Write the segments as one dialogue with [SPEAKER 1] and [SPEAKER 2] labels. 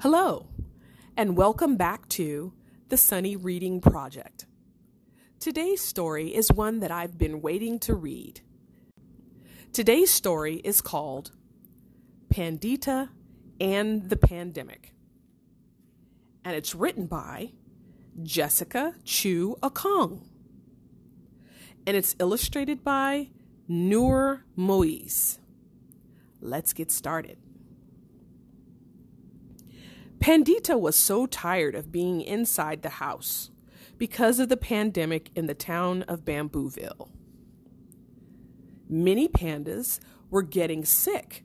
[SPEAKER 1] Hello, and welcome back to the Sunny Reading Project. Today's story is one that I've been waiting to read. Today's story is called Pandita and the Pandemic, and it's written by Jessica Chu Akong, and it's illustrated by Noor Moise. Let's get started. Pandita was so tired of being inside the house because of the pandemic in the town of Bambooville. Many pandas were getting sick,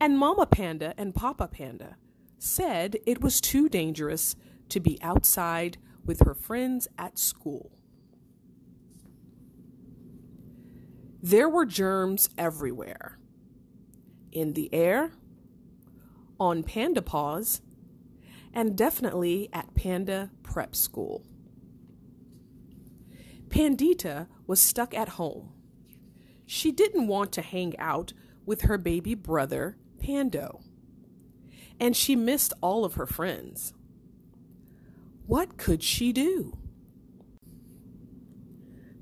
[SPEAKER 1] and Mama Panda and Papa Panda said it was too dangerous to be outside with her friends at school. There were germs everywhere in the air, on Panda Paws, and definitely at Panda Prep School. Pandita was stuck at home. She didn't want to hang out with her baby brother, Pando, and she missed all of her friends. What could she do?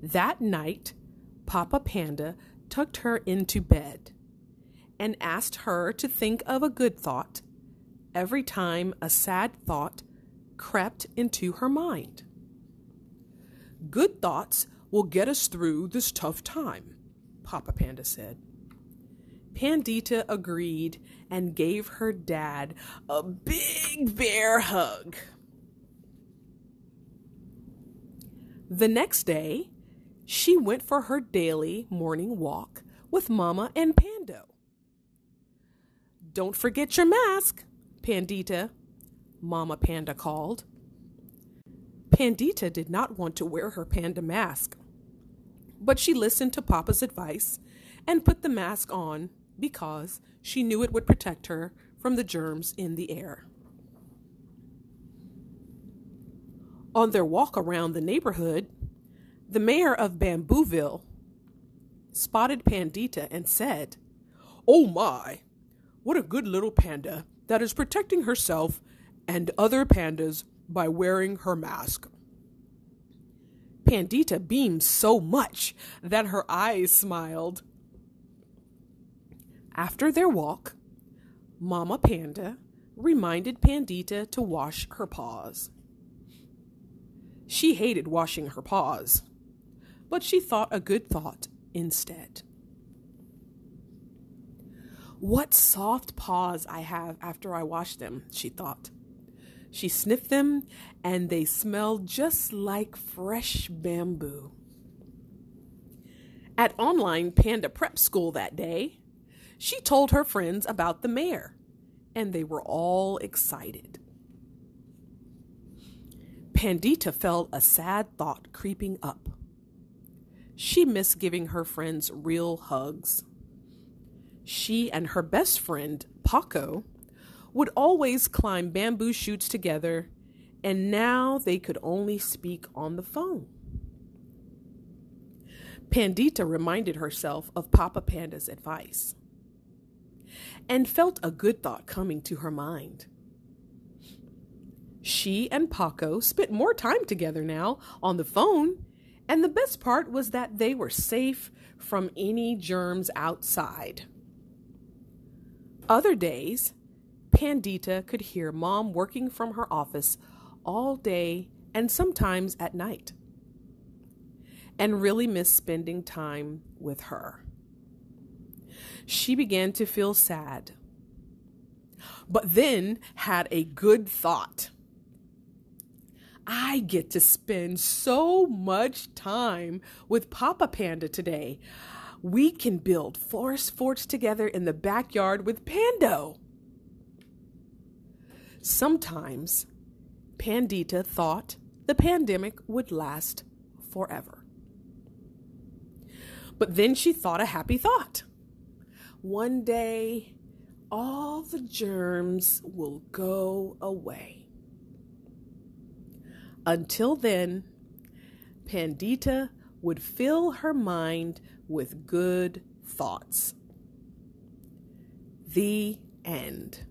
[SPEAKER 1] That night, Papa Panda tucked her into bed and asked her to think of a good thought every time a sad thought crept into her mind. Good thoughts will get us through this tough time, Papa Panda said. Pandita agreed and gave her dad a big bear hug. The next day, she went for her daily morning walk with Mama and Pando. Don't forget your mask, Pandita, Mama Panda called. Pandita did not want to wear her panda mask, but she listened to Papa's advice and put the mask on because she knew it would protect her from the germs in the air. On their walk around the neighborhood, the mayor of Bambooville spotted Pandita and said, Oh my, what a good little panda that is protecting herself and other pandas by wearing her mask. Pandita beamed so much that her eyes smiled. After their walk, Mama Panda reminded Pandita to wash her paws. She hated washing her paws, but she thought a good thought instead. What soft paws I have after I wash them, she thought. She sniffed them, and they smelled just like fresh bamboo. At online Panda Prep School that day, she told her friends about the mayor, and they were all excited. Pandita felt a sad thought creeping up. She missed giving her friends real hugs she and her best friend, Paco, would always climb bamboo shoots together, and now they could only speak on the phone. Pandita reminded herself of Papa Panda's advice and felt a good thought coming to her mind. She and Paco spent more time together now on the phone, and the best part was that they were safe from any germs outside. Other days, Pandita could hear mom working from her office all day and sometimes at night, and really missed spending time with her. She began to feel sad, but then had a good thought. I get to spend so much time with Papa Panda today we can build forest forts together in the backyard with Pando. Sometimes Pandita thought the pandemic would last forever. But then she thought a happy thought. One day, all the germs will go away. Until then, Pandita would fill her mind with good thoughts. The end.